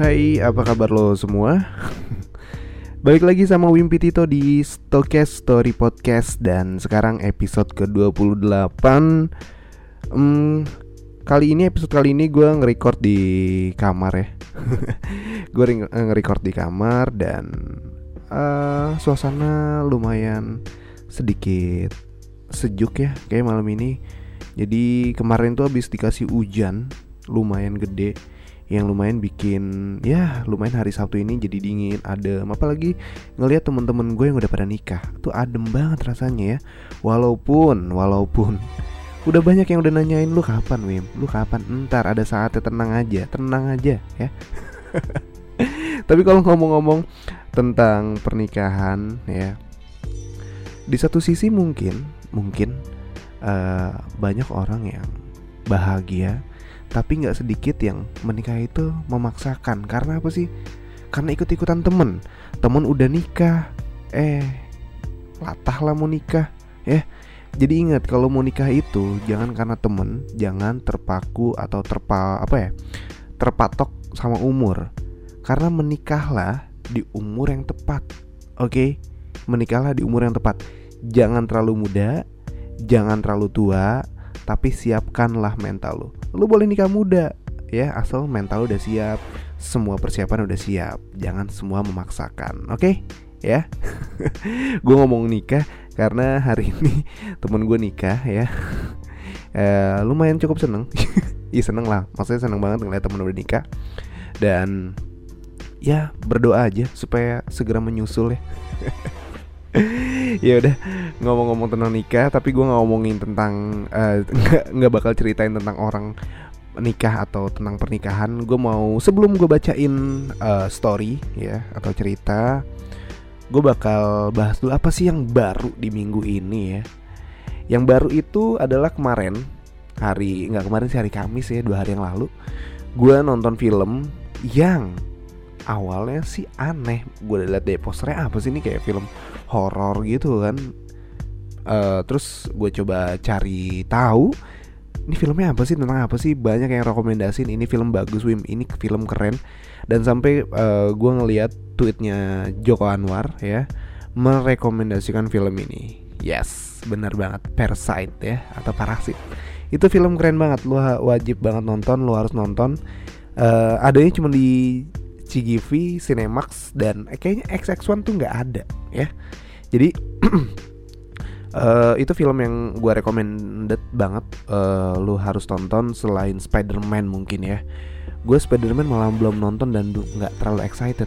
Hai, apa kabar lo semua? Balik lagi sama Wimpi Tito di Stokes Story Podcast Dan sekarang episode ke-28. Hmm, Kali ini, episode kali ini gue nge-record di kamar ya. Gue nge-record di kamar dan uh, Suasana lumayan sedikit sejuk ya Kayak malam ini. Jadi kemarin tuh habis dikasih hujan Lumayan gede yang lumayan bikin ya lumayan hari Sabtu ini jadi dingin adem. Apalagi ngelihat temen-temen gue yang udah pada nikah tuh adem banget rasanya ya. Walaupun walaupun udah banyak yang udah nanyain lu kapan Wim? Lu kapan? Ntar ada saatnya tenang aja tenang aja ya. Tapi kalau ngomong-ngomong tentang pernikahan ya di satu sisi mungkin mungkin uh, banyak orang yang bahagia tapi nggak sedikit yang menikah itu memaksakan. Karena apa sih? Karena ikut-ikutan temen. Temen udah nikah. Eh latah lah mau nikah. Ya jadi ingat kalau mau nikah itu jangan karena temen jangan terpaku atau terpa apa ya terpatok sama umur. Karena menikahlah di umur yang tepat oke? Okay? menikahlah di umur yang tepat. Jangan terlalu muda jangan terlalu tua tapi siapkanlah mental lo lu boleh nikah muda. Ya asal mental udah siap. Semua persiapan udah siap. Jangan semua memaksakan oke? Okay? ya? Gue ngomong nikah karena hari ini temen gue nikah ya. Eh, lumayan cukup seneng. Iya seneng lah. Maksudnya seneng banget ngeliat temen udah nikah. Dan ya berdoa aja supaya segera menyusul ya ya udah ngomong-ngomong tentang nikah tapi gue nggak ngomongin tentang uh, nggak bakal ceritain tentang orang nikah atau tentang pernikahan. Gue mau sebelum gue bacain uh, story ya atau cerita gue bakal bahas dulu apa sih yang baru di minggu ini ya. Yang baru itu adalah kemarin hari nggak kemarin sih hari Kamis ya dua hari yang lalu gue nonton film yang awalnya sih aneh. Gue liat deh posternya apa sih ini? Kayak film horor gitu kan. Uh, terus gue coba cari tahu ini filmnya apa sih tentang apa sih? Banyak yang rekomendasiin ini film bagus Wim. Ini film keren. Dan sampai uh, gue ngeliat tweetnya Joko Anwar ya merekomendasikan film ini. Yes benar banget. Parasite ya atau Parasit itu film keren banget. Lu wajib banget nonton lu harus nonton. Uh, adanya cuma di CGV, Cinemax dan eh, kayaknya XX1 tuh nggak ada ya. Jadi uh, itu film yang gue recommended banget uh, lu harus tonton selain Spider-Man mungkin ya. Gue Spider-Man malah belum nonton dan nggak terlalu excited.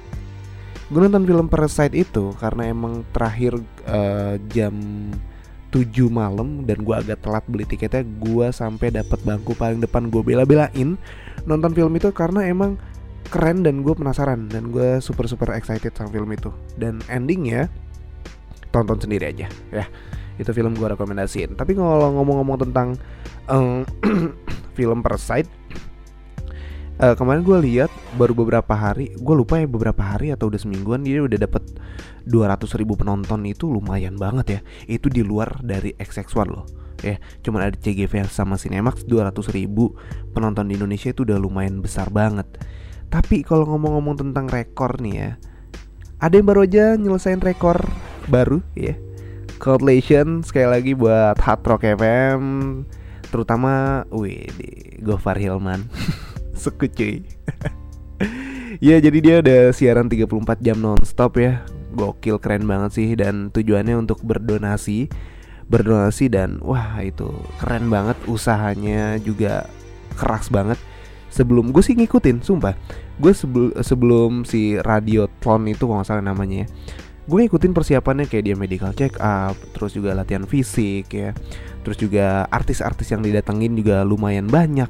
Gue nonton film Parasite itu karena emang terakhir uh, jam 7 malam dan gue agak telat beli tiketnya gue sampai dapat bangku paling depan gue bela-belain nonton film itu karena emang keren dan gue penasaran dan gue super super excited sama film itu. Dan endingnya tonton sendiri aja ya. Itu film gue rekomendasiin. Tapi kalau ngomong-ngomong tentang um, film Parasite uh, kemarin gue lihat baru beberapa hari gue lupa ya beberapa hari atau udah semingguan dia udah dapet 200 ribu penonton itu lumayan banget ya. Itu di luar dari XX1 loh ya. Cuma ada CGV sama Cinemax 200 ribu penonton di Indonesia itu udah lumayan besar banget tapi kalau ngomong-ngomong tentang rekor nih ya, ada yang baru aja nyelesain rekor baru ya. Congratulations sekali lagi buat Hard Rock FM terutama wih Gofar Hilman. Suku cuy. ya jadi dia udah siaran 34 jam nonstop ya. Gokil keren banget sih dan tujuannya untuk berdonasi berdonasi dan wah itu keren banget usahanya juga keras banget sebelum gue sih ngikutin sumpah. Gue sebelum sebelum si radiotron itu kalau nggak salah namanya ya gue ngikutin persiapannya kayak dia medical check up terus juga latihan fisik ya terus juga artis-artis yang didatengin juga lumayan banyak.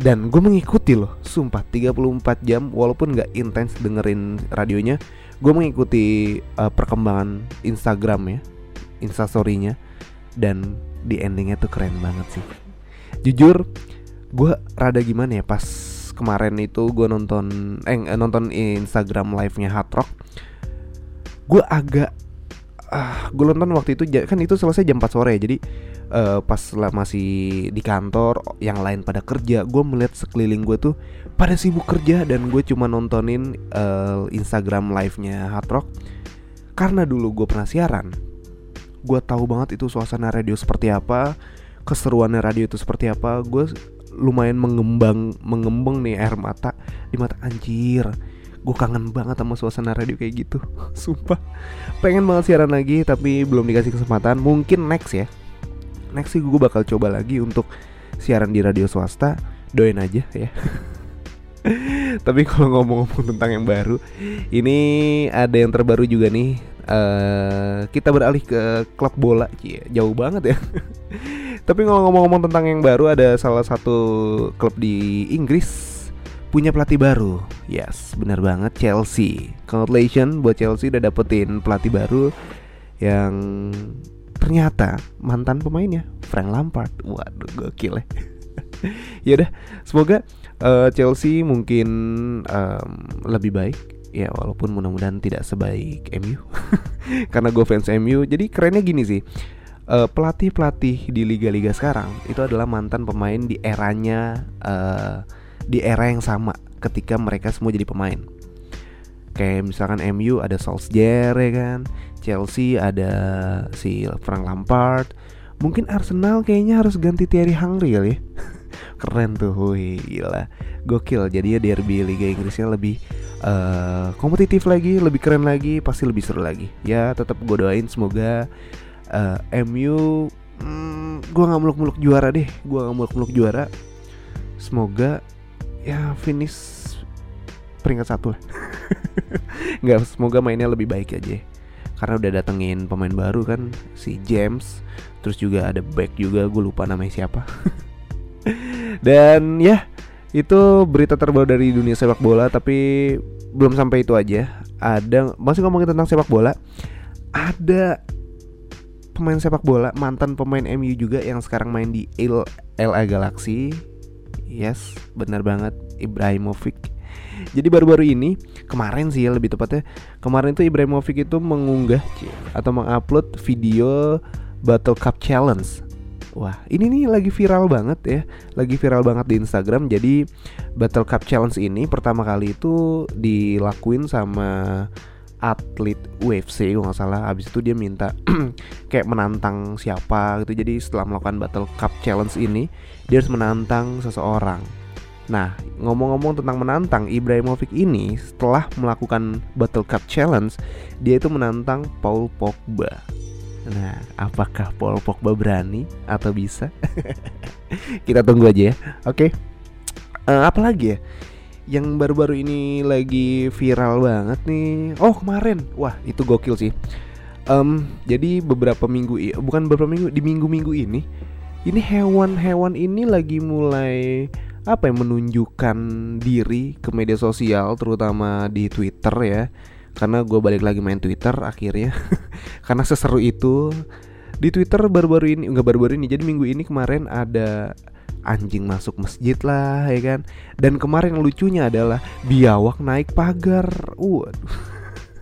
Dan gue mengikuti loh sumpah 34 jam walaupun nggak intens dengerin radionya gue mengikuti uh, perkembangan Instagram ya instastorynya dan di endingnya tuh keren banget sih. Jujur gue rada gimana ya pas kemarin itu gue nonton eh nonton Instagram live-nya Hard Rock gue agak ah gue nonton waktu itu kan itu selesai jam 4 sore jadi uh, pas lah masih di kantor yang lain pada kerja gue melihat sekeliling gue tuh pada sibuk kerja dan gue cuma nontonin uh, Instagram live-nya Hard Rock. Karena dulu gue pernah siaran gue tahu banget itu suasana radio seperti apa keseruannya radio itu seperti apa gue lumayan mengembang mengembang nih air mata di mata anjir gue kangen banget sama suasana radio kayak gitu. Sumpah. Pengen banget siaran lagi tapi belum dikasih kesempatan. Mungkin next ya. Next sih gue bakal coba lagi untuk siaran di radio swasta. Doain aja ya. Tapi kalau ngomong-ngomong tentang yang baru ini ada yang terbaru juga nih. Uh, kita beralih ke klub bola Cie, jauh banget ya tapi ngomong-ngomong tentang yang baru ada salah satu klub di Inggris punya pelatih baru. Yes, benar banget Chelsea. Congratulations buat Chelsea udah dapetin pelatih baru yang ternyata mantan pemainnya Frank Lampard. Waduh, gokil ya. ya udah, semoga uh, Chelsea mungkin um, lebih baik ya walaupun mudah-mudahan tidak sebaik MU karena gue fans MU jadi kerennya gini sih uh, pelatih-pelatih di liga-liga sekarang itu adalah mantan pemain di eranya uh, di era yang sama ketika mereka semua jadi pemain. Kayak misalkan MU ada Solskjaer ya kan, Chelsea ada si Frank Lampard, mungkin Arsenal kayaknya harus ganti Thierry Henry ya. Keren tuh, wih gila, gokil. Jadi ya derby Liga Inggrisnya lebih uh, kompetitif lagi, lebih keren lagi, pasti lebih seru lagi. Ya tetap gue doain semoga uh, eh, MU, hmm, gue nggak muluk-muluk juara deh, gue nggak muluk-muluk juara. Semoga ya finish peringkat satu lah. Nggak semoga mainnya lebih baik aja. Karena udah datengin pemain baru kan si James. Terus juga ada back juga gue lupa namanya siapa. Dan ya itu berita terbaru dari dunia sepak bola tapi belum sampai itu aja. Ada masih ngomongin tentang sepak bola. Ada pemain sepak bola mantan pemain MU juga yang sekarang main di LA Galaxy Yes, benar banget Ibrahimovic. Jadi baru-baru ini, kemarin sih ya lebih tepatnya, kemarin tuh Ibrahimovic itu mengunggah atau mengupload video Battle Cup Challenge. Wah, ini nih lagi viral banget ya, lagi viral banget di Instagram. Jadi Battle Cup Challenge ini pertama kali itu dilakuin sama atlet UFC gue nggak salah. Abis itu dia minta kayak menantang siapa gitu. Jadi setelah melakukan battle cup challenge ini dia harus menantang seseorang. Nah ngomong-ngomong tentang menantang Ibrahimovic ini setelah melakukan battle cup challenge dia itu menantang Paul Pogba. Nah apakah Paul Pogba berani atau bisa? Kita tunggu aja ya. Oke. Okay. uh, eh, apa lagi ya yang baru-baru ini lagi viral banget nih. Oh kemarin, wah itu gokil sih. Um, jadi beberapa minggu, bukan beberapa minggu, di minggu-minggu ini, ini hewan-hewan ini lagi mulai apa ya menunjukkan diri ke media sosial, terutama di Twitter ya. Karena gue balik lagi main Twitter akhirnya, karena seseru itu di Twitter baru-baru ini, enggak baru-baru ini. Jadi minggu ini kemarin ada anjing masuk masjid lah ya kan? Dan kemarin lucunya adalah biawak naik pagar. Waduh.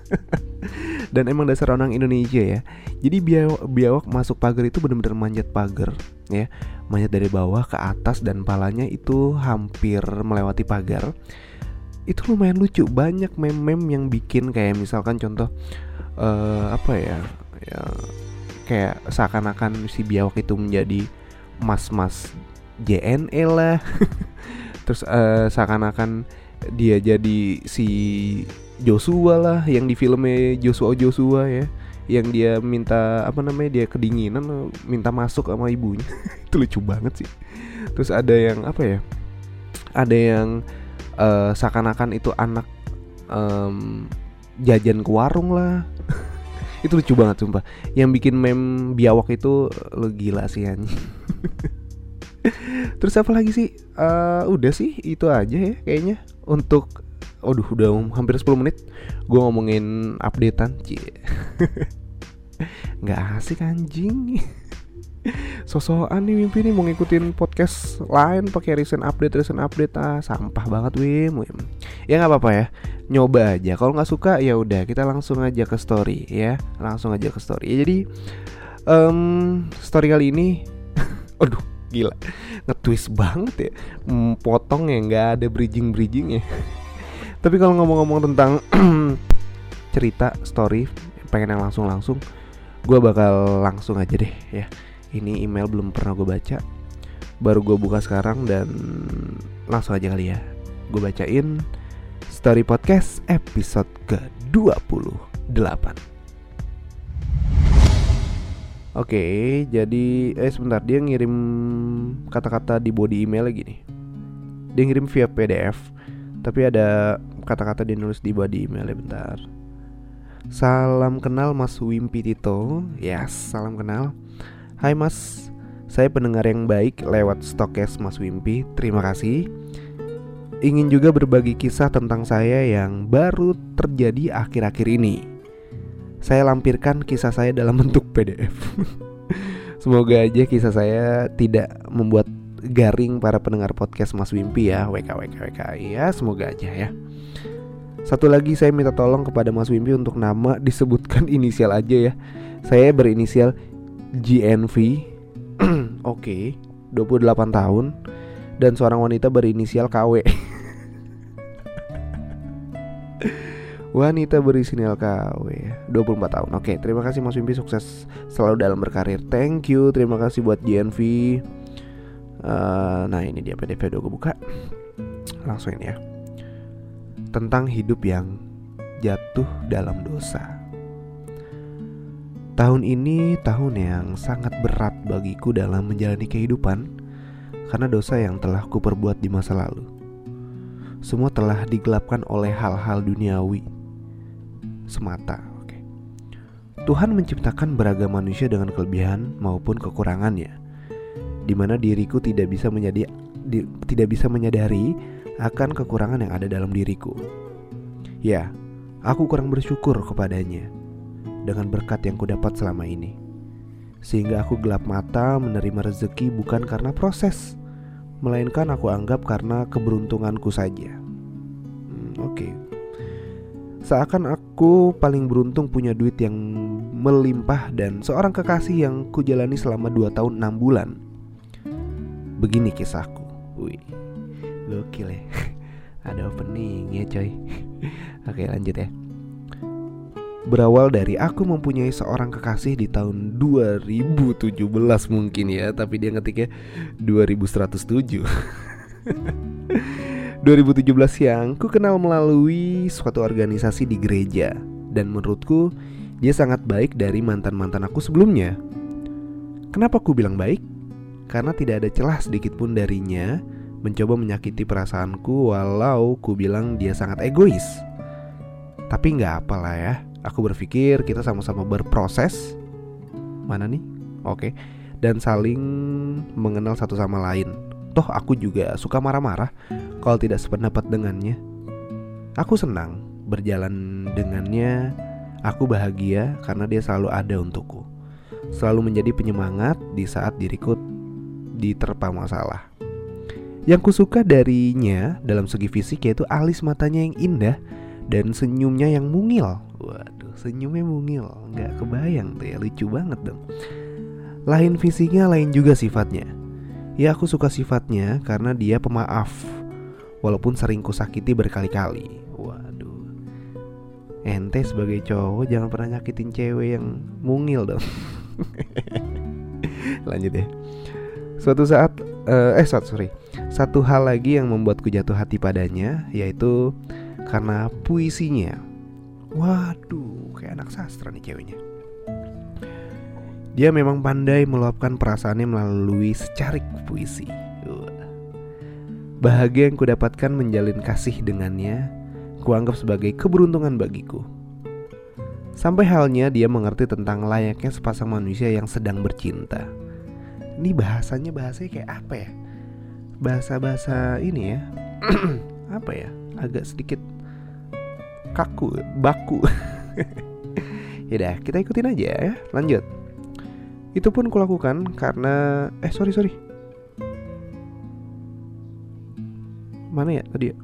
Dan emang dasar orang Indonesia ya. Jadi biawak, biawak masuk pagar itu benar-benar manjat pagar ya. Manjat dari bawah ke atas dan palanya itu hampir melewati pagar. Itu lumayan lucu. Banyak meme-meme yang bikin kayak misalkan contoh uh, apa ya ya kayak seakan-akan si biawak itu menjadi mas-mas JNE lah. Terus uh, seakan-akan dia jadi si Joshua lah yang di filmnya Joshua Joshua ya. Yang dia minta apa namanya dia kedinginan minta masuk sama ibunya. Itu lucu banget sih. Terus ada yang apa ya ada yang uh, seakan-akan itu anak um, jajan ke warung lah. Itu lucu banget sumpah. Yang bikin meme biawak itu lo gila sih Terus apa lagi sih? Uh, udah sih itu aja ya kayaknya. Untuk Aduh udah hampir 10 menit Gue ngomongin updatean Cie. Gak asik anjing. Sosokan nih mimpi nih mau ngikutin podcast lain pakai recent update recent update. Ah sampah banget Wim, Wim. ya nggak apa-apa ya. Nyoba aja. Kalau nggak suka ya udah kita langsung aja ke story ya. Langsung aja ke story. Ya jadi um, story kali ini aduh gila. Nge-twist banget ya. Hmm, potong ya nggak ada bridging bridging ya. Tapi kalau ngomong-ngomong tentang cerita story pengen yang langsung langsung gue bakal langsung aja deh ya. Ini email belum pernah gue baca. Baru gue buka sekarang dan langsung aja kali ya. Gue bacain Story Podcast episode ke-28 Oke, jadi eh sebentar dia ngirim kata-kata di body email lagi nih. Dia ngirim via PDF, tapi ada kata-kata dia nulis di body email bentar. Salam kenal Mas Wimpi Tito. Yes, salam kenal. Hai Mas, saya pendengar yang baik lewat stokes Mas Wimpi. Terima kasih. Ingin juga berbagi kisah tentang saya yang baru terjadi akhir-akhir ini. Saya lampirkan kisah saya dalam bentuk PDF. Semoga aja kisah saya tidak membuat garing para pendengar podcast Mas Wimpi ya. WK WK WK ya, semoga aja ya. Satu lagi saya minta tolong kepada Mas Wimpi untuk nama disebutkan inisial aja ya. Saya berinisial GNV. Oke, okay, 28 tahun dan seorang wanita berinisial KW. Wanita berinisial KW 24 tahun. Oke terima kasih Mas Wimpi Sukses selalu dalam berkarir. Thank you. Terima kasih buat GNV uh, Nah ini dia PDF udah gue buka. Langsung ini ya. Tentang hidup yang jatuh dalam dosa. Tahun ini tahun yang sangat berat bagiku dalam menjalani kehidupan Karena dosa yang telah kuperbuat di masa lalu. Semua telah digelapkan oleh hal-hal duniawi semata. Oke. Tuhan menciptakan beragam manusia dengan kelebihan maupun kekurangannya, di mana diriku tidak bisa menjadi di, tidak bisa menyadari akan kekurangan yang ada dalam diriku. Ya, aku kurang bersyukur kepadanya dengan berkat yang kudapat selama ini. Sehingga aku gelap mata menerima rezeki bukan karena proses, melainkan aku anggap karena keberuntunganku saja. Hmm, Oke, okay. Seakan aku paling beruntung punya duit yang melimpah dan seorang kekasih yang kujalani selama 2 tahun 6 bulan. Begini kisahku. Wih. Gokil ya. Ada opening ya coy. Oke lanjut ya. Berawal dari aku mempunyai seorang kekasih di tahun 2017 mungkin ya Tapi dia ngetiknya 2107 2017 yang ku kenal melalui suatu organisasi di gereja dan menurutku dia sangat baik dari mantan-mantan aku sebelumnya. Kenapa ku bilang baik? Karena tidak ada celah sedikit pun darinya mencoba menyakiti perasaanku walau ku bilang dia sangat egois. Tapi nggak apalah ya, aku berpikir kita sama-sama berproses. Mana nih? Oke. Dan saling mengenal satu sama lain. Toh aku juga suka marah-marah kalau tidak sependapat dengannya. Aku senang berjalan dengannya. Aku bahagia karena dia selalu ada untukku. Selalu menjadi penyemangat di saat diriku diterpa masalah. Yang kusuka darinya dalam segi fisik yaitu alis matanya yang indah dan senyumnya yang mungil. Waduh, senyumnya mungil, nggak kebayang tuh ya, lucu banget dong. Lain fisiknya, lain juga sifatnya. Ya aku suka sifatnya karena dia pemaaf Walaupun sering kusakiti berkali-kali. Waduh. Ente sebagai cowok jangan pernah nyakitin cewek yang mungil dong. Lanjut ya. Suatu saat uh, Eh suatu sorry. Satu hal lagi yang membuatku jatuh hati padanya Yaitu karena puisinya. Waduh kayak anak sastra nih ceweknya dia memang pandai meluapkan perasaannya melalui secarik puisi. Bahagia yang kudapatkan menjalin kasih dengannya, kuanggap sebagai keberuntungan bagiku. Sampai halnya dia mengerti tentang layaknya sepasang manusia yang sedang bercinta. Ini bahasanya bahasanya kayak apa ya? Bahasa-bahasa ini ya. apa ya? Agak sedikit kaku, baku. Yaudah, kita ikutin aja ya. Lanjut. Itu pun kulakukan karena eh sorry sorry. Mana ya tadi ya?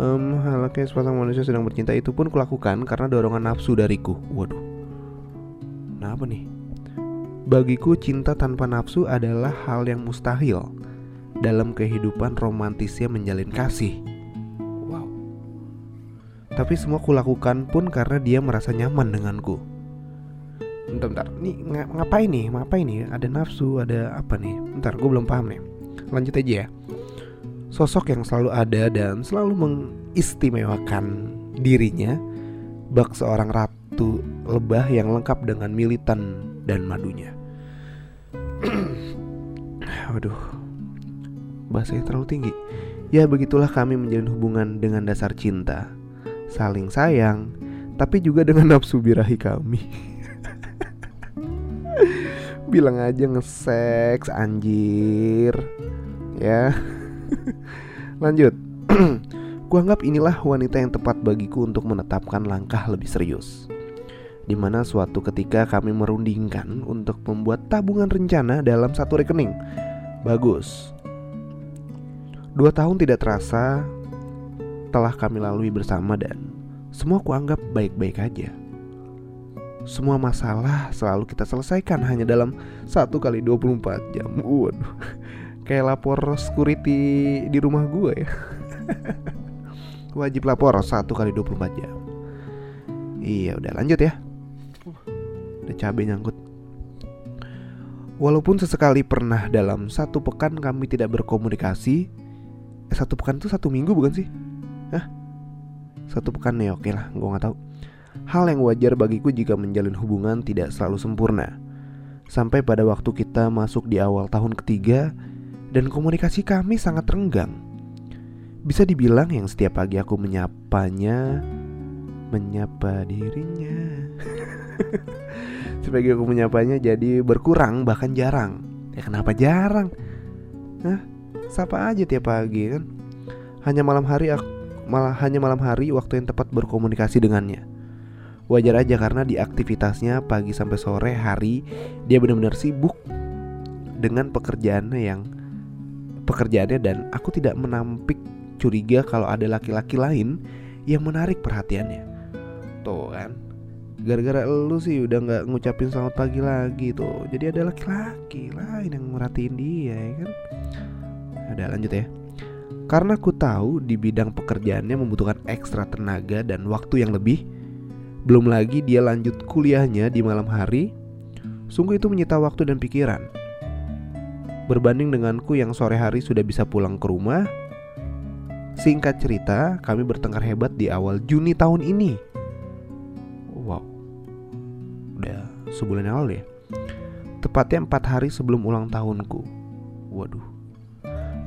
um, halnya sepasang manusia sedang bercinta itu pun kulakukan karena dorongan nafsu dariku. Waduh. Kenapa nih? Bagiku cinta tanpa nafsu adalah hal yang mustahil dalam kehidupan romantisnya menjalin kasih. Wow. Tapi semua kulakukan pun karena dia merasa nyaman denganku. Bentar, bentar. Nih ng ngapain nih? Ngapain nih? Ada nafsu, ada apa nih? Bentar, gue belum paham nih. Lanjut aja ya. Sosok yang selalu ada dan selalu mengistimewakan dirinya bak seorang ratu lebah yang lengkap dengan militan dan madunya. Waduh, bahasanya terlalu tinggi. Ya begitulah kami menjalin hubungan dengan dasar cinta, saling sayang, tapi juga dengan nafsu birahi kami. Bilang aja nge-sex anjir. Ya. Lanjut. Kuanggap inilah wanita yang tepat bagiku untuk menetapkan langkah lebih serius. Di mana suatu ketika kami merundingkan untuk membuat tabungan rencana dalam satu rekening. Bagus. Dua tahun tidak terasa telah kami lalui bersama dan semua kuanggap baik-baik aja. Semua masalah selalu kita selesaikan hanya dalam satu kali 24 jam. Waduh, kayak lapor security di rumah gue ya. Wajib lapor satu kali 24 jam. Iya, udah lanjut ya. Udah cabai nyangkut. Walaupun sesekali pernah dalam satu pekan kami tidak berkomunikasi, eh, satu pekan itu satu minggu bukan sih? Hah? Satu pekan ya oke lah, gue nggak tahu. Hal yang wajar bagiku jika menjalin hubungan tidak selalu sempurna. Sampai pada waktu kita masuk di awal tahun ketiga dan komunikasi kami sangat renggang. Bisa dibilang yang setiap pagi aku menyapanya, menyapa dirinya. Sebagai aku menyapanya jadi berkurang bahkan jarang. Ya kenapa jarang? Hah? Sapa aja tiap pagi kan. Hanya malam hari aku malah hanya malam hari waktu yang tepat berkomunikasi dengannya. Wajar aja karena di aktivitasnya pagi sampai sore hari dia benar-benar sibuk dengan pekerjaannya yang pekerjaannya dan aku tidak menampik curiga kalau ada laki-laki lain yang menarik perhatiannya. Tuh kan, gara-gara lu sih udah nggak ngucapin selamat pagi lagi tuh. Jadi ada laki-laki lain yang merhatiin dia, ya kan? Ada lanjut ya. Karena ku tahu di bidang pekerjaannya membutuhkan ekstra tenaga dan waktu yang lebih. Belum lagi dia lanjut kuliahnya di malam hari. Sungguh itu menyita waktu dan pikiran. Berbanding denganku yang sore hari sudah bisa pulang ke rumah. Singkat cerita, kami bertengkar hebat di awal Juni tahun ini. Wow, udah sebulan yang lalu ya. Tepatnya empat hari sebelum ulang tahunku. Waduh,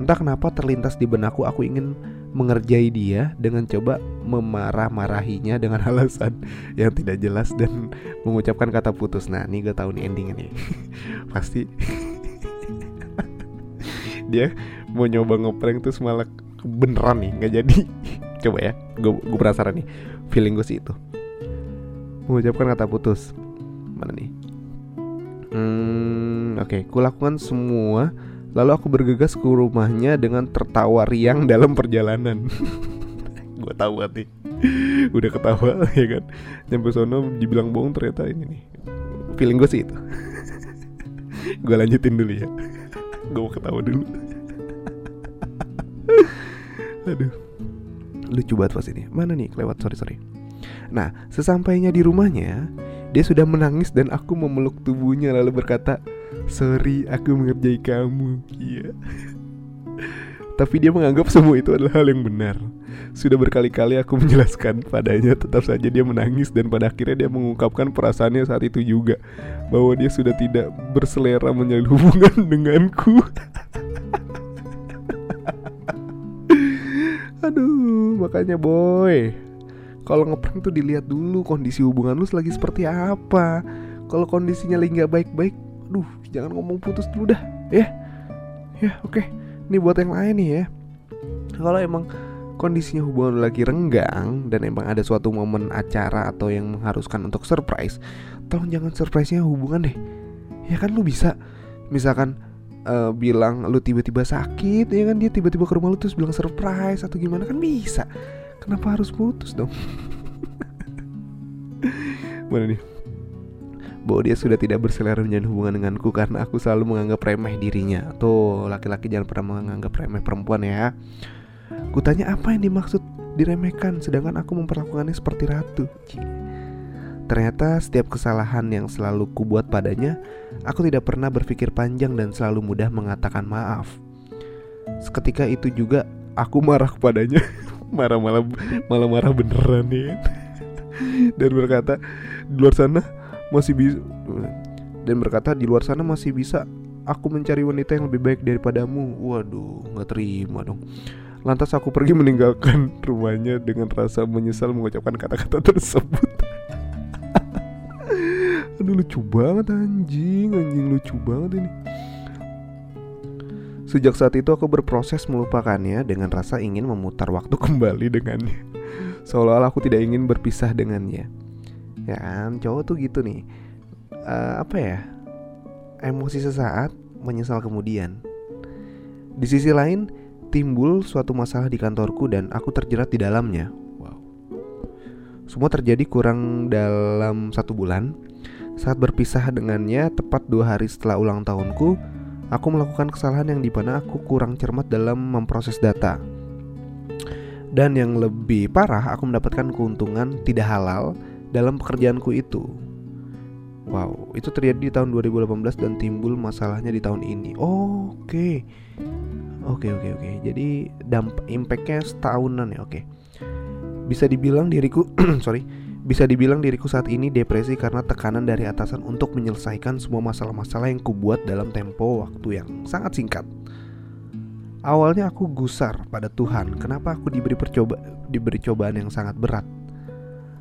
Entah kenapa terlintas di benakku aku ingin mengerjai dia dengan coba memarah-marahinya dengan alasan yang tidak jelas dan mengucapkan kata putus. Nah, ini gue tahu nih endingnya nih. Pasti dia mau nyoba ngeprank terus malah beneran nih nggak jadi. coba ya, gue penasaran nih. Feeling gue sih itu. Mengucapkan kata putus. Mana nih? Hmm, oke, okay. kulakukan semua Lalu aku bergegas ke rumahnya dengan tertawa riang dalam perjalanan. gue tahu nih, udah ketawa ya kan. Nyampe sono dibilang bohong ternyata ini nih. Feeling gue sih itu. gue lanjutin dulu ya. gue mau ketawa dulu. Aduh, lucu banget pas ini. Mana nih kelewat sorry sorry. Nah, sesampainya di rumahnya, dia sudah menangis dan aku memeluk tubuhnya lalu berkata, Sorry aku mengerjai kamu. Iya. Tapi dia menganggap semua itu adalah hal yang benar. Sudah berkali-kali aku menjelaskan padanya Tetap saja dia menangis Dan pada akhirnya dia mengungkapkan perasaannya saat itu juga Bahwa dia sudah tidak berselera menjalin hubungan denganku. Aduh makanya boy. Kalau ngeprank tuh dilihat dulu kondisi hubungan lu lagi seperti apa. Kalau kondisinya lagi nggak baik-baik Duh jangan ngomong putus dulu dah. Ya ya oke. Okay. ini buat yang lain nih ya. Kalau emang kondisinya hubungan lagi renggang dan emang ada suatu momen acara atau yang mengharuskan untuk surprise tolong jangan surprise-nya hubungan deh. Ya kan lu bisa misalkan uh, bilang lu tiba-tiba sakit ya kan? Dia tiba-tiba ke rumah lu terus bilang surprise atau gimana kan bisa. Kenapa harus putus dong? Mana nih bahwa dia sudah tidak berselera menjalin hubungan denganku karena aku selalu menganggap remeh dirinya. Tuh, laki-laki jangan pernah menganggap remeh perempuan ya. Kutanya apa yang dimaksud diremehkan sedangkan aku memperlakukannya seperti ratu. Ternyata setiap kesalahan yang selalu kubuat padanya, aku tidak pernah berpikir panjang dan selalu mudah mengatakan maaf. Seketika itu juga aku marah kepadanya, marah-marah malah marah beneran ya. dan berkata, di luar sana masih bisa dan berkata di luar sana masih bisa aku mencari wanita yang lebih baik daripadamu. Waduh, nggak terima dong. Lantas aku pergi meninggalkan rumahnya dengan rasa menyesal mengucapkan kata-kata tersebut. Aduh lucu banget anjing, anjing lucu banget ini. Sejak saat itu aku berproses melupakannya dengan rasa ingin memutar waktu kembali dengannya. Seolah-olah aku tidak ingin berpisah dengannya ya kan? Cowok tuh gitu nih. Uh, apa ya? Emosi sesaat menyesal kemudian. Di sisi lain timbul suatu masalah di kantorku dan aku terjerat di dalamnya. Wow. Semua terjadi kurang dalam satu bulan. Saat berpisah dengannya tepat dua hari setelah ulang tahunku aku melakukan kesalahan yang di mana aku kurang cermat dalam memproses data. Dan yang lebih parah aku mendapatkan keuntungan tidak halal dalam pekerjaanku itu. Wow, itu terjadi di tahun 2018 dan timbul masalahnya di tahun ini. Oke. Oke, oke, oke. Jadi dampak impactnya setahunan ya, oke. Okay. Bisa dibilang diriku sorry, bisa dibilang diriku saat ini depresi karena tekanan dari atasan untuk menyelesaikan semua masalah-masalah yang kubuat dalam tempo waktu yang sangat singkat. Awalnya aku gusar pada Tuhan, kenapa aku diberi percoba diberi cobaan yang sangat berat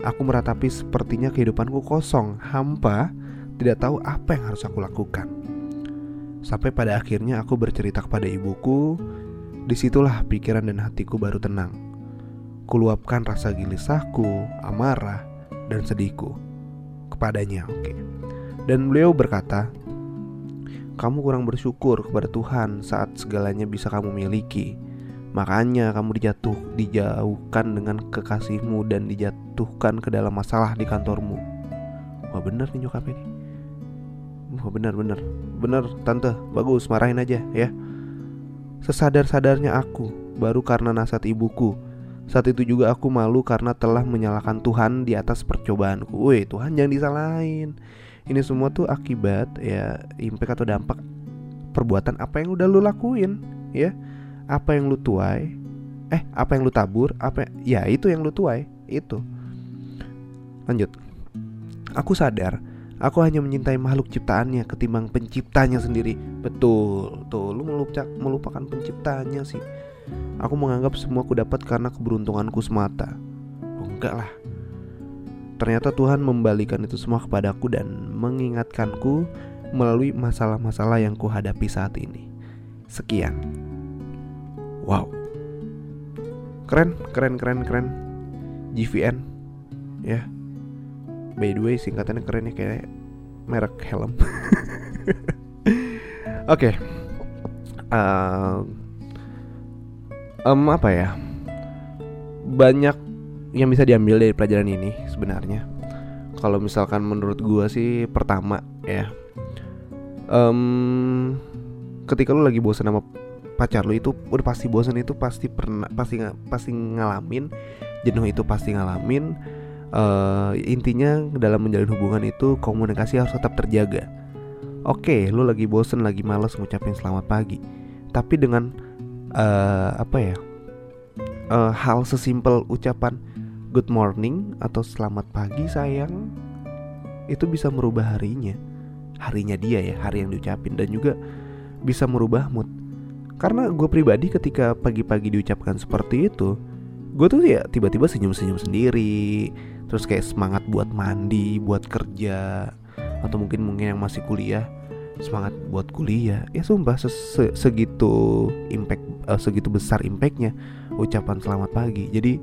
Aku meratapi sepertinya kehidupanku kosong, hampa, tidak tahu apa yang harus aku lakukan. Sampai pada akhirnya aku bercerita kepada ibuku, di situlah pikiran dan hatiku baru tenang. Kuluapkan rasa gelisahku, amarah, dan sedihku kepadanya, oke. Okay. Dan beliau berkata, kamu kurang bersyukur kepada Tuhan saat segalanya bisa kamu miliki Makanya kamu dijatuh, dijauhkan dengan kekasihmu dan dijatuhkan ke dalam masalah di kantormu. Wah bener nih nyokap ini. Wah bener bener bener tante bagus marahin aja ya. Sesadar-sadarnya aku baru karena nasihat ibuku. Saat itu juga aku malu karena telah menyalahkan Tuhan di atas percobaanku. Woi Tuhan jangan disalahin. Ini semua tuh akibat ya impact atau dampak perbuatan apa yang udah lu lakuin ya apa yang lu tuai? Eh apa yang lu tabur? Apa ya itu yang lu tuai itu. Lanjut. Aku sadar aku hanya mencintai makhluk ciptaannya ketimbang penciptanya sendiri. Betul tuh lu melupakan melupakan penciptanya sih. Aku menganggap semua aku dapat karena keberuntunganku semata. Oh, enggak lah. Ternyata Tuhan membalikan itu semua kepadaku dan mengingatkanku melalui masalah-masalah yang kuhadapi saat ini. Sekian. Wow. Keren, keren, keren, keren. GVN. Ya. By the way, singkatannya keren ya kayak merek helm. Oke. okay. Uh, um, apa ya? Banyak yang bisa diambil dari pelajaran ini sebenarnya. Kalau misalkan menurut gua sih pertama ya. Um, ketika lu lagi bosan sama pacar lu itu udah pasti bosan itu pasti pernah pasti pasti ngalamin jenuh itu pasti ngalamin uh, intinya dalam menjalin hubungan itu komunikasi harus tetap terjaga. Oke lu lagi bosan lagi males ngucapin selamat pagi tapi dengan uh, apa ya uh, hal sesimpel ucapan good morning atau selamat pagi sayang itu bisa merubah harinya harinya dia ya hari yang diucapin dan juga bisa merubah mood karena gue pribadi ketika pagi-pagi diucapkan seperti itu Gue tuh ya tiba-tiba senyum-senyum sendiri Terus kayak semangat buat mandi, buat kerja Atau mungkin mungkin yang masih kuliah Semangat buat kuliah. Ya sumpah se -se segitu impact uh, Segitu besar impactnya Ucapan selamat pagi. Jadi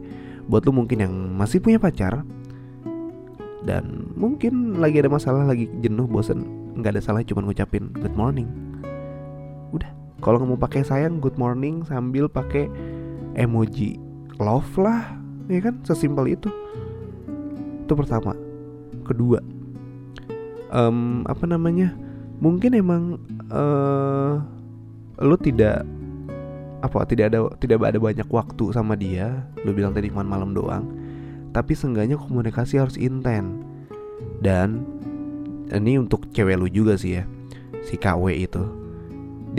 buat lu mungkin yang masih punya pacar Dan mungkin lagi ada masalah Lagi jenuh, bosen nggak ada salah cuma ngucapin good morning kalau nggak mau pakai sayang good morning sambil pakai emoji love lah ya kan? Sesimpel itu. Itu pertama. Kedua um, apa namanya? Mungkin emang uh, lu tidak apa tidak ada tidak ada banyak waktu sama dia. Lu bilang tadi cuma malam doang. Tapi seenggaknya komunikasi harus intent. Dan ini untuk cewek lu juga sih ya si KW itu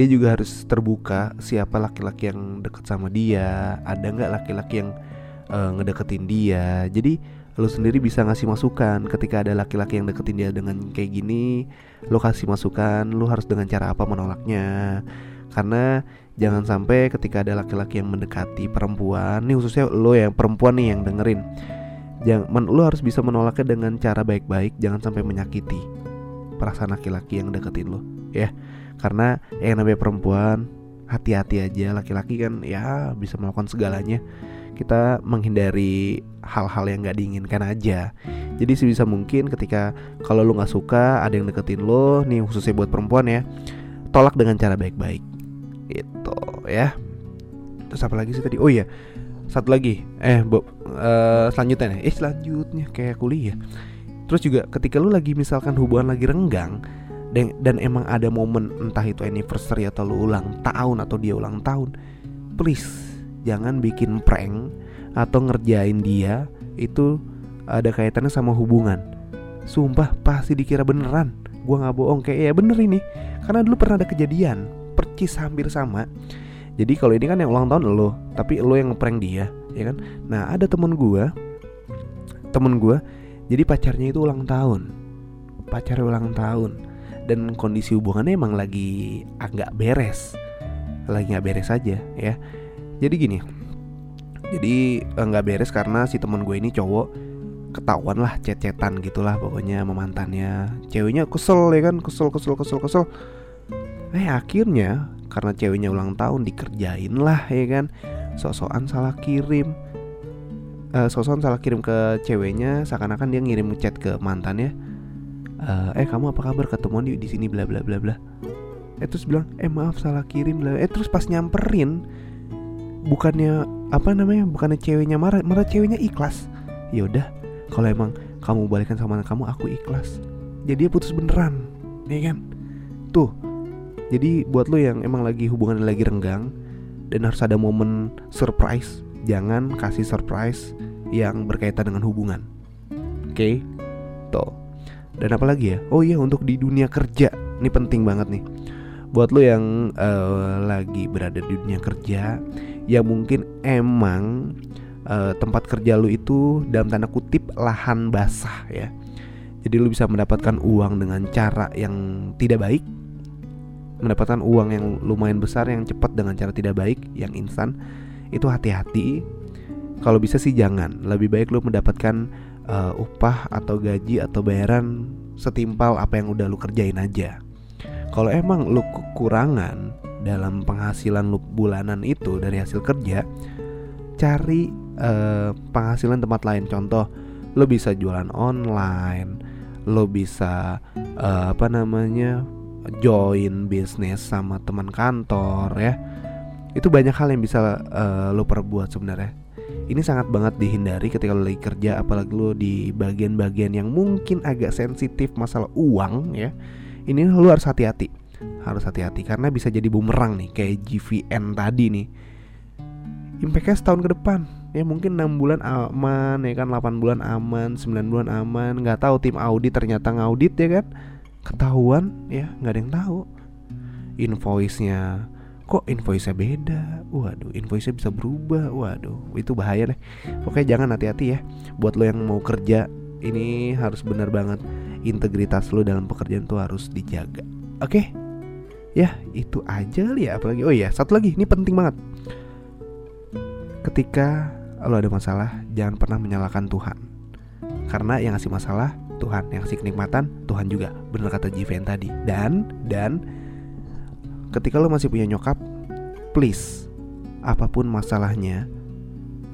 dia juga harus terbuka siapa laki-laki yang deket sama dia. Ada nggak laki-laki yang uh, ngedeketin dia? Jadi lu sendiri bisa ngasih masukan. Ketika ada laki-laki yang deketin dia dengan kayak gini lu kasih masukan lu harus dengan cara apa menolaknya? Karena jangan sampai ketika ada laki-laki yang mendekati perempuan nih khususnya lo yang perempuan nih yang dengerin jangan lo harus bisa menolaknya dengan cara baik-baik jangan sampai menyakiti perasaan laki-laki yang deketin lo ya karena yang namanya perempuan hati-hati aja. Laki-laki kan ya bisa melakukan segalanya. Kita menghindari hal-hal yang gak diinginkan aja. Jadi sebisa mungkin ketika kalau lo nggak suka ada yang deketin lo nih khususnya buat perempuan ya tolak dengan cara baik-baik. Itu ya. Terus apa lagi sih tadi? Oh iya satu lagi. Eh Bob uh, selanjutnya nih. Eh selanjutnya kayak kuliah. Terus juga ketika lu lagi misalkan hubungan lagi renggang dan, dan emang ada momen entah itu anniversary atau lu ulang tahun atau dia ulang tahun please jangan bikin prank atau ngerjain dia itu ada kaitannya sama hubungan. Sumpah pasti dikira beneran. Gua nggak bohong kayak ya bener ini. Karena dulu pernah ada kejadian percis hampir sama. Jadi kalau ini kan yang ulang tahun lo tapi lo yang ngeprank dia ya kan? Nah ada temen gue temen gue jadi pacarnya itu ulang tahun. Pacar ulang tahun dan kondisi hubungannya emang lagi agak beres. Lagi nggak beres aja ya. Jadi gini jadi eh, nggak beres karena si teman gue ini cowok ketahuan lah cecetan gitulah pokoknya memantannya ceweknya kesel ya kan? Kesel kesel kesel kesel. Eh akhirnya karena ceweknya ulang tahun dikerjain lah ya kan? Sosokan salah kirim. Uh, Sosokan salah kirim ke ceweknya Seakan-akan dia ngirim chat ke mantannya uh, Eh kamu apa kabar ketemuan di, di sini bla bla bla bla Eh terus bilang eh maaf salah kirim bla Eh terus pas nyamperin Bukannya apa namanya bukannya ceweknya marah Marah ceweknya ikhlas ya udah kalau emang kamu balikan sama kamu aku ikhlas jadi dia putus beneran ya kan tuh jadi buat lo yang emang lagi hubungan lagi renggang dan harus ada momen surprise, jangan kasih surprise yang berkaitan dengan hubungan. Oke, okay? tuh. Dan apa lagi ya? Oh iya untuk di dunia kerja, ini penting banget nih. Buat lo yang uh, lagi berada di dunia kerja, yang mungkin emang uh, tempat kerja lo itu dalam tanda kutip lahan basah ya. Jadi lo bisa mendapatkan uang dengan cara yang tidak baik mendapatkan uang yang lumayan besar yang cepat dengan cara tidak baik, yang instan, itu hati-hati. Kalau bisa sih jangan. Lebih baik lu mendapatkan uh, upah atau gaji atau bayaran setimpal apa yang udah lu kerjain aja. Kalau emang lu kekurangan dalam penghasilan lu bulanan itu dari hasil kerja, cari uh, penghasilan tempat lain. Contoh, lu bisa jualan online, lu bisa uh, apa namanya join bisnis sama teman kantor ya itu banyak hal yang bisa uh, lo perbuat sebenarnya ini sangat banget dihindari ketika lo lagi kerja apalagi lo di bagian-bagian yang mungkin agak sensitif masalah uang ya. Ini lo harus hati-hati. Harus hati-hati karena bisa jadi bumerang nih kayak GVN tadi nih. Impactnya setahun ke depan. Ya mungkin 6 bulan aman ya kan? 8 bulan aman 9 bulan aman. Nggak tahu tim audit ternyata ngaudit ya kan? Ketahuan ya nggak ada yang tahu. Invoice-nya kok invoice-nya beda? Waduh invoice-nya bisa berubah. Waduh itu bahaya deh. Oke jangan hati-hati ya. Buat lo yang mau kerja ini harus benar banget. Integritas lo dalam pekerjaan tuh harus dijaga. Oke? Ya itu aja kali ya. Apalagi oh iya satu lagi. Ini penting banget. Ketika lo ada masalah jangan pernah menyalahkan Tuhan. Karena yang ngasih masalah Tuhan. Yang kasih kenikmatan Tuhan juga. Bener kata Jiven tadi. Dan dan ketika lo masih punya nyokap please apa pun masalahnya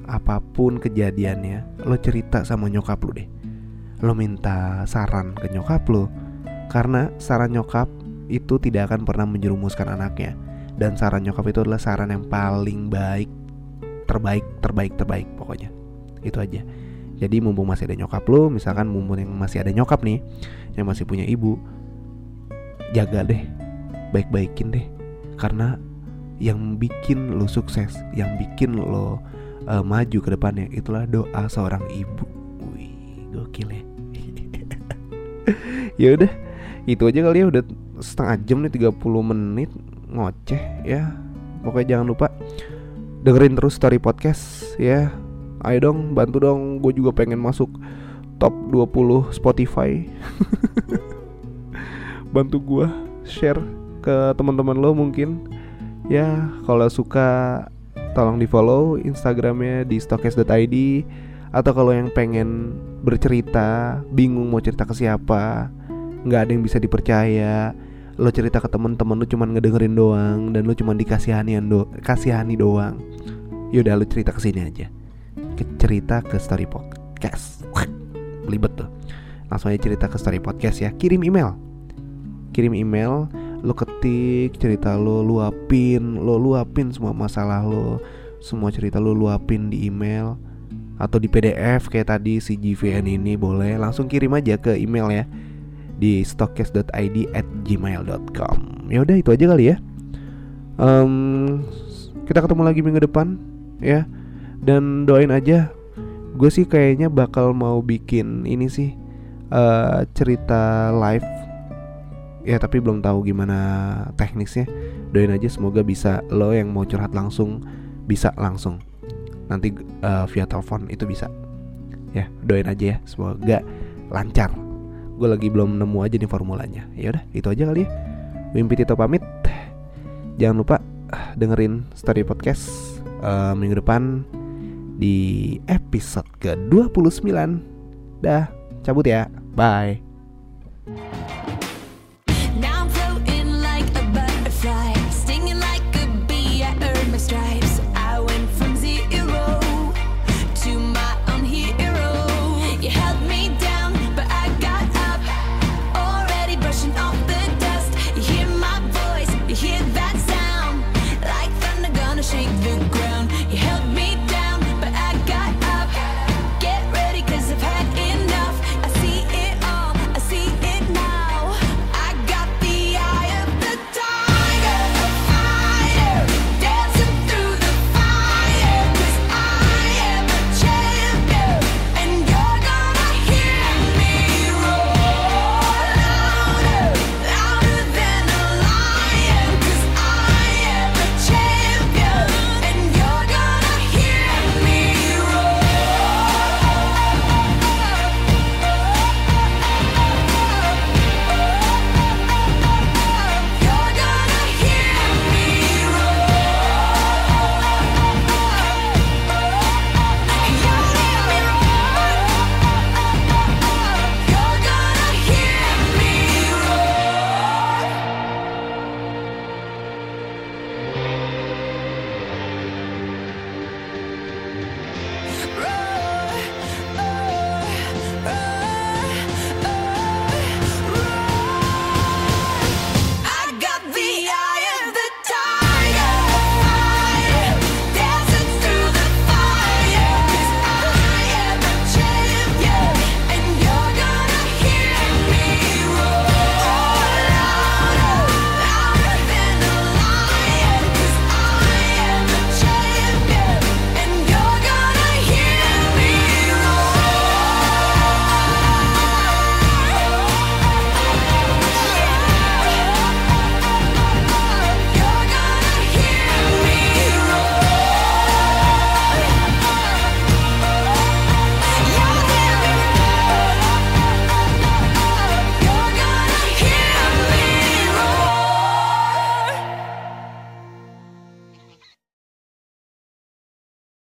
apa pun kejadiannya lo cerita sama nyokap lo deh. Lo minta saran ke nyokap lo karena saran nyokap itu tidak akan pernah menjerumuskan anaknya. Dan saran nyokap itu adalah saran yang paling baik terbaik terbaik terbaik pokoknya. Itu aja. Jadi mumpung masih ada nyokap lo misalkan mumpung yang masih ada nyokap nih yang masih punya ibu jaga deh baik-baikin deh. Karena yang bikin lo sukses yang bikin lo uh, maju ke depannya itulah doa seorang ibu. Wih gokil ya. Ya udah itu aja kali ya. Udah setengah jam nih 30 menit. Ngoceh ya. Pokoknya jangan lupa dengerin terus story podcast ya. Ayo dong bantu dong. Gue juga pengen masuk top 20 Spotify. Bantu gue share ke teman-teman lo mungkin. Ya kalau suka tolong di follow instagramnya di stokes.id atau kalau yang pengen bercerita bingung mau cerita ke siapa nggak ada yang bisa dipercaya lo cerita ke temen-temen lo cuman ngedengerin doang dan lo cuman dikasihani do kasihani doang yaudah lo cerita ke sini aja. Ke cerita ke story podcast. Belibet tuh. Langsung aja cerita ke story podcast ya. Kirim email. Kirim email lo ketik cerita lo luapin lo luapin semua masalah lo semua cerita lo luapin di email atau di PDF kayak tadi si GVN ini boleh langsung kirim aja ke email ya di stockcast.id at gmail.com ya udah itu aja kali ya. Um, kita ketemu lagi minggu depan ya. Dan doain aja gue sih kayaknya bakal mau bikin ini sih uh, cerita live ya tapi belum tahu gimana teknisnya. Doain aja semoga bisa lo yang mau curhat langsung bisa langsung. Nanti uh, via telepon itu bisa. Ya doain aja ya semoga lancar. Gue lagi belum nemu aja nih formulanya. Ya udah itu aja kali ya. Mimpi Tito pamit. Jangan lupa ah, dengerin story podcast uh, minggu depan di episode ke 29 dah cabut ya. Bye